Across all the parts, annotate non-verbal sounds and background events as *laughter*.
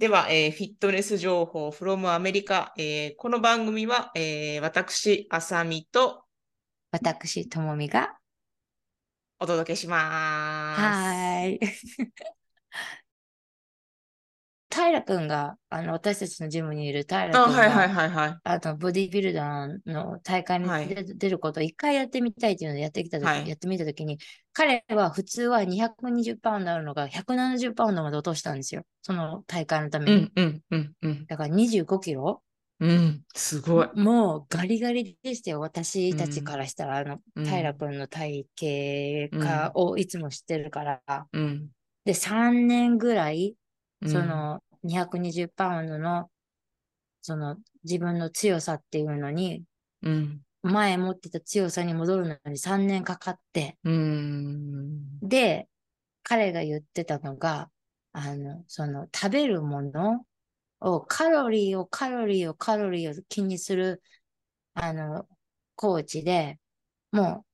では、えーフィットネス情報 from アメリカ。えーこの番組は、えー私、あさみと私、ともみが。お届けします。はーい。平くんが、あの、私たちのジムにいる平くんあ、が、はいはいはいはい。あの、ボディビルダーの大会にはい出出ることを一回やってみたいっていうのをやってきたとき、はいやってみたときに、彼は普通は220パウンドあるのが170パウンドまで落としたんですよ。その大会のために。うんうんうんうん。だから25キロうん、すごい。もうガリガリでしたよ。私たちうんからしたら、あの、うん平くんの体型かをいつも知ってるから。うん。で、3年ぐらい、うんそ、の220パウンドの、その自分の強さっていうのに、うん。前持ってた強さに戻るのに3年かかって、うん。で、彼が言ってたのが、あの、その食べるものを、カロリーを、カロリーを、カロリーを気にする、あの、コーチで、もう、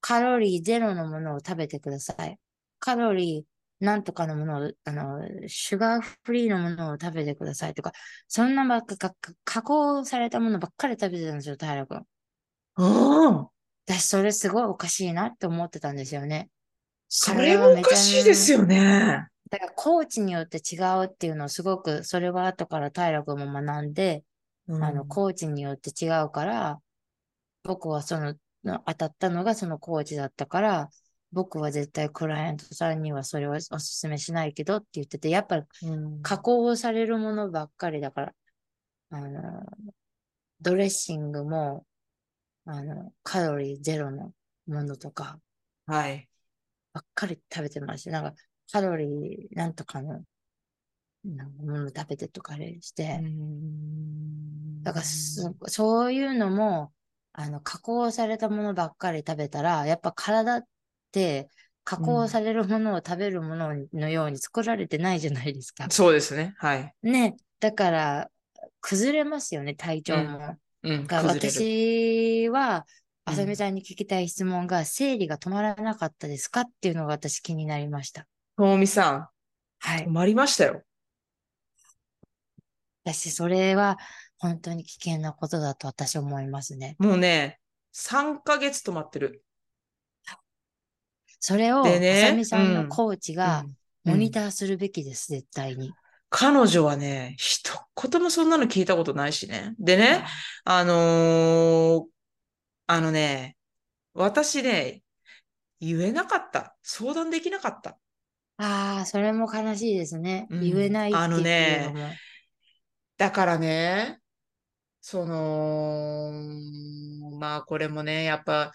カロリーゼロのものを食べてください。カロリーなんとかのものを、あの、シュガーフリーのものを食べてくださいとか、そんなばっか、か加工されたものばっかり食べてたんですよ、平君。ああ、私、それすごいおかしいなって思ってたんですよね。それもおかしいですよね。だから、コーチによって違うっていうのをすごく、それは後から平君も学んで、うんあの、コーチによって違うから、僕はその、の当たったのがそのコーチだったから、僕は絶対クライアントさんにはそれはお勧めしないけどって言ってて、やっぱ加工されるものばっかりだから、あの、ドレッシングも、あの、カロリーゼロのものとかはい。ばっかり食べてました。なんか、カロリーなんとかの、なんかもの食べてとかして、だからす、そういうのも、あの、加工されたものばっかり食べたら、やっぱ体加工されるものを食べるもののように作られてないじゃないですか。そうですね。はい。ね。だから、崩れますよね、体調も。うん、だから崩れる。私は、うんあさみさんに聞きたい質問が、生理が止まらなかったですかっていうのが私気になりました。ともみさん、はい止。まりましたよ。私、それは本当に危険なことだと私思いますね。もうね、3ヶ月止まってる。それを、でねあさみさんうんのコーチがうんモニターするべきです、絶対に。彼女はね、一言もそんなの聞いたことないしね。でね、あのーあのね、私ね、言えなかった。相談できなかった。ああ、それも悲しいですね。うん言えないってあのねいうのも。だからね、その、まあこれもね、やっぱ、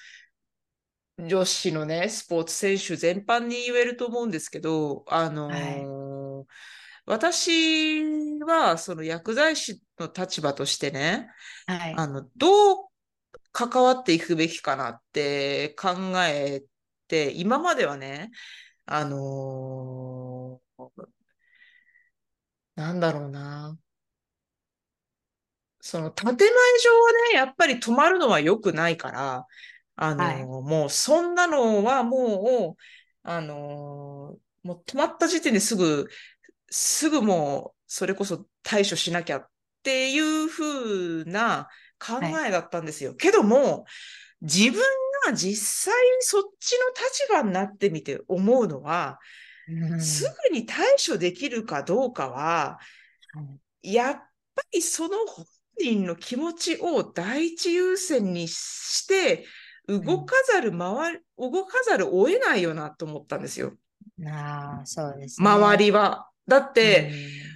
女子のね、スポーツ選手全般に言えると思うんですけど、あのー私はその薬剤師の立場としてね、はい。あの、どう関わっていくべきかなって考えて、今まではね、あのーなんだろうな。その建前上はね、やっぱり止まるのは良くないから、あのーはい。もうそんなのはもう、あのーもう止まった時点ですぐ、すぐもうそれこそ対処しなきゃっていう風な考えだったんですよ。けども、自分が実際にそっちの立場になってみて思うのは、うん。すぐに対処できるかどうかは、やっぱりその本人の気持ちを第一優先にして、動かざる回り、動かざるを得ないよなと思ったんですよ。ああ、そうですね。周りは。だって、うん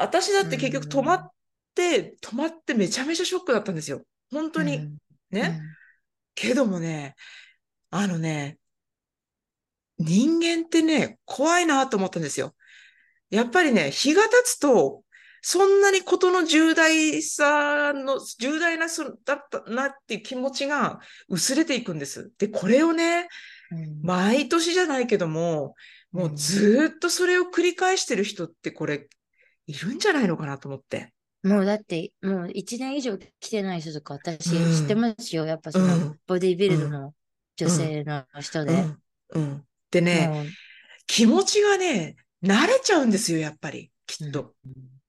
私だって結局止まって、止まってめちゃめちゃショックだったんですよ。本当に。うんね。けどもね、あのね、人間ってね、怖いなと思ったんですよ。やっぱりね、日が経つと、そんなにことの重大さの、重大なそだったなっていう気持ちが薄れていくんです。で、これをね、うん毎年じゃないけども、もうずーっとそれを繰り返してる人ってこれ、いるんじゃないのかなと思って。もうだって、もう一年以上来てない人とか私うん知ってますよ。やっぱそうのんボディビルドの女性の人で。うん。うん。でね、気持ちがね、慣れちゃうんですよ、やっぱり。きっと。うん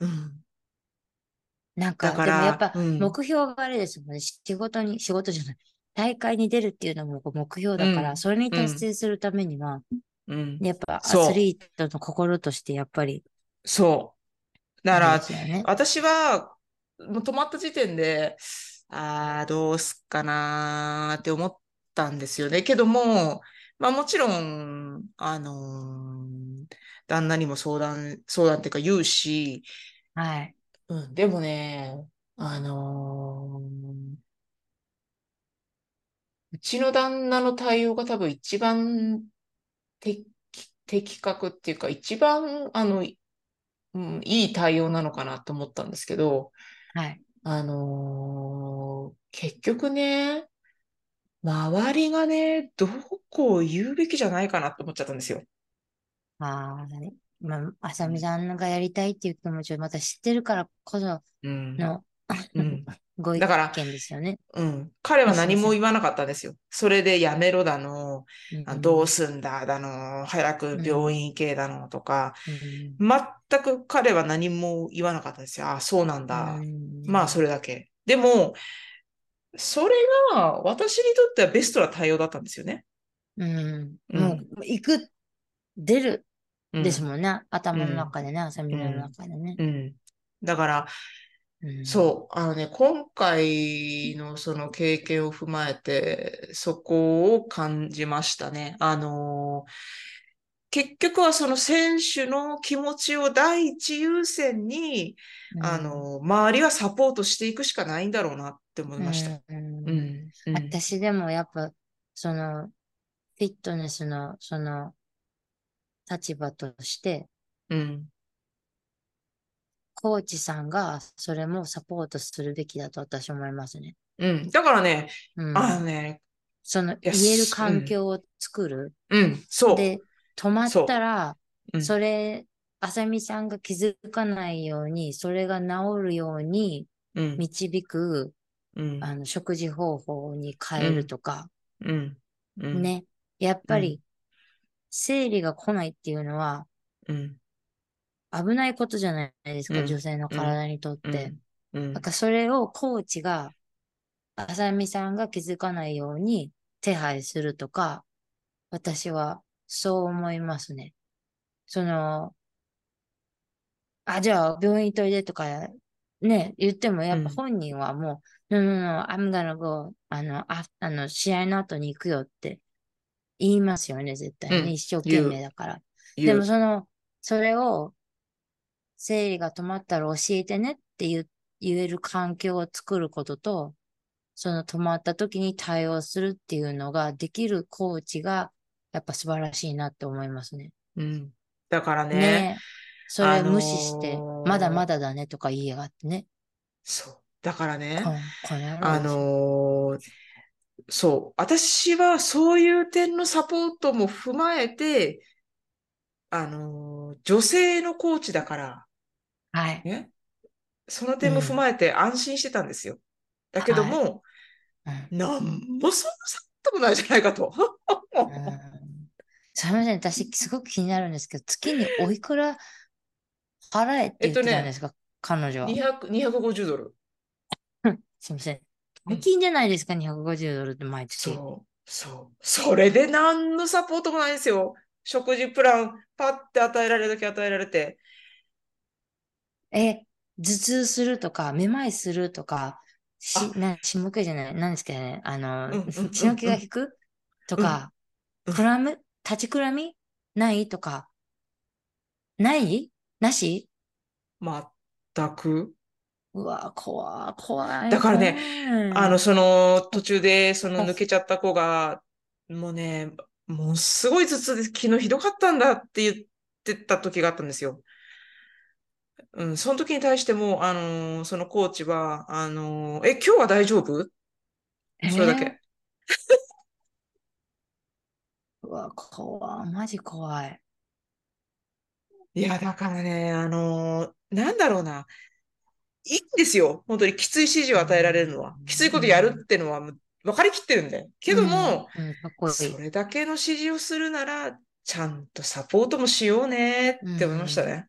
うん。なんか、だからでもやっぱうん目標があれですもんね。仕事に、仕事じゃない。大会に出るっていうのも目標だから、うんそれに達成するためには、うん。やっぱアスリートの心としてやっぱり、そう。だからで、すよね。私は、もう止まった時点で、ああ、どうすっかなーって思ったんですよね。けども、まあもちろん、あのー旦那にも相談、相談っていうか言うし、はい。うん、でもね、あのーうちの旦那の対応が多分一番的、的確っていうか、一番、あの、うん、いい対応なのかなと思ったんですけど、はい。あのー結局ね、周りがね、どうこう言うべきじゃないかなって思っちゃったんですよ。ああ、ねまあ、あさみさんがやりたいっていう気持ちをまた知ってるからこそうん。のうん。*laughs* ご意だから見ですよね。うん。彼は何も言わなかったんですよ。それでやめろだの、あうんどうすんだだの、早く病院行けだのとか、うん全く彼は何も言わなかったんですよ。あ、そうなんだ。うんまあ、それだけ。でも、それが私にとってはベストな対応だったんですよね。うん。うんもう、行く、出るうんですもんね。頭の中でね、あさみの中でね。うん。だから、うんそう、あのね、今回のその経験を踏まえて、そこを感じましたね。あの、結局はその選手の気持ちを第一優先に、うんあの、周りはサポートしていくしかないんだろうなって思いました。うんうん。うん。私でもやっぱ、その、フィットネスの、その、立場として、うん。コーチさんがそれもサポートするべきだと私は思いますね。うん。だからね、うん。あのね、その言えるす環境を作る。うん、そう。で、止まったら、うんそれ、あさみさんが気づかないように、それが治るようにうん。導く、うん。あの、食事方法に変えるとか、うん。うん。ね。やっぱうり、生理が来ないっていうのはうん。危ないことじゃないですか、うん女性の体にとって。うん。なんかそれをコーチが、あさみさんが気づかないように手配するとか、私はそう思いますね。その、あ、じゃあ病院行っといでとか、ね、言ってもやっぱうん本人はもう、no, no, no, I'm gonna go, あの、ああの、試合の後に行くよって言いますよね、絶対ね。うん一生懸命だから。でもその、それを、生理が止まったら教えてねって言う言える環境を作ることと、その止まった時に対応するっていうのができるコーチが、やっぱ素晴らしいなって思いますね。うん。だからね、ねえ。それあのー無視して、まだまだだねとか言いやがってね。そう。だからねこ、んこの野郎あのーそう。私はそういう点のサポートも踏まえて、あのー女性のコーチだから、はい。ね。その点も踏まえて安心してたんですよ。だけども、うんなんもそんなサポートもないじゃないかと。うんすみません、私すごく気になるんですけど、月においくら払えって言ってたんですか、彼女は。200、250ドル。*laughs* すみません。うん。大金じゃないですか、250ドルって毎月。そう、そう。それで何のサポートもないんですよ。食事プラン、パッて与えられるだけ与えられて。え、頭痛するとか、めまいするとか、し、あ。な、しもけじゃない、なんですかね、あの、うんうんうん血の気が引く？とか、うん。くらむ立ちくらみ？ないとか、ない？なし？全く。うわ、怖い、怖い。だからねあの、その途中で、その抜けちゃった子が、もうね、もうすごい頭痛で昨日ひどかったんだって言ってた時があったんですよ。うん、その時に対しても、あのーそのコーチは、あのーえ、今日は大丈夫？それだけ。え *laughs* ーうわ、怖い、マジ怖い。いや、だからね、あのーなんだろうな。いいんですよ。本当にきつい指示を与えられるのは。きついことやるってのは分かりきってるんだよ。けども、うん、うん。それだけの指示をするなら、ちゃんとサポートもしようねって思いましたね。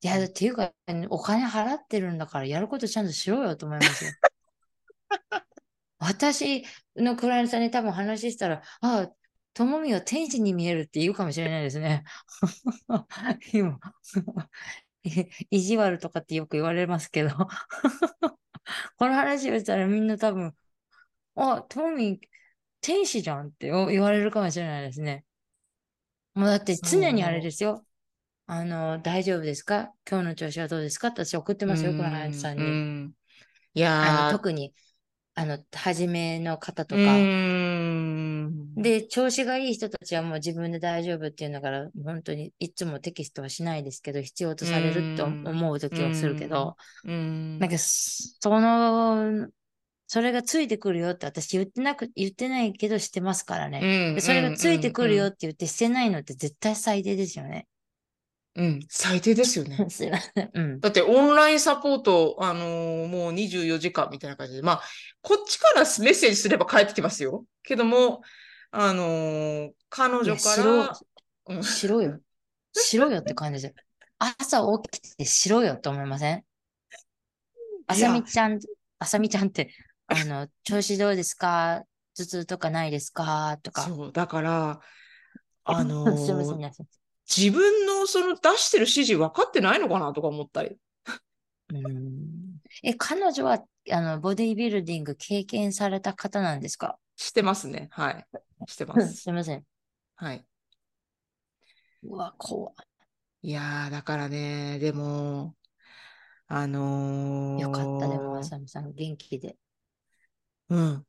いや、っていうか、お金払ってるんだから、やることちゃんとしろよと思いますよ。*laughs* 私のクライアントさんに多分話したら、ああ、ともみは天使に見えるって言うかもしれないですね。*laughs* 今 *laughs* 意地悪とかってよく言われますけど *laughs* この話をしたらみんな多分、あ、トミー、天使じゃんって言われるかもしれないですね。もうだって常にあれですよ。あの、大丈夫ですか？今日の調子はどうですか？って私送ってますよ、クライアントさんに。んいやあの特に、あの、初めの方とうか。ん。で、調子がいい人たちはもう自分で大丈夫っていうんだから、本当にいつもテキストはしないですけど、必要とされると思う時はするけど、うん、なんか、その、それがついてくるよって私言ってなく、言ってないけどしてますからね。うん。でそれがついてくるよっうん。て言ってしてないのって絶対最低ですよね。うんうん最低ですよね。*laughs* すいません。うん。だってオンラインサポート、あのーもう24時間みたいな感じで、まあ、こっちからメッセージすれば返ってきますよ。けども、あのー彼女から、うんしろよ。しろよって感じで。朝起きてしろよと思いません？あさみちゃん、あさみちゃんって、あの、調子どうですか？頭痛とかないですか？とか。そう、だから、あの *laughs* すいません。自分のその出してる指示分かってないのかなとか思ったり。うんえ、彼女は、あの、ボディビルディング経験された方なんですか？してますね。はい。してます。*laughs* すいません。はい。うわ、怖いやー、だからね、でも、あのーい。よかった、でも、あさみさん、元気で。うん。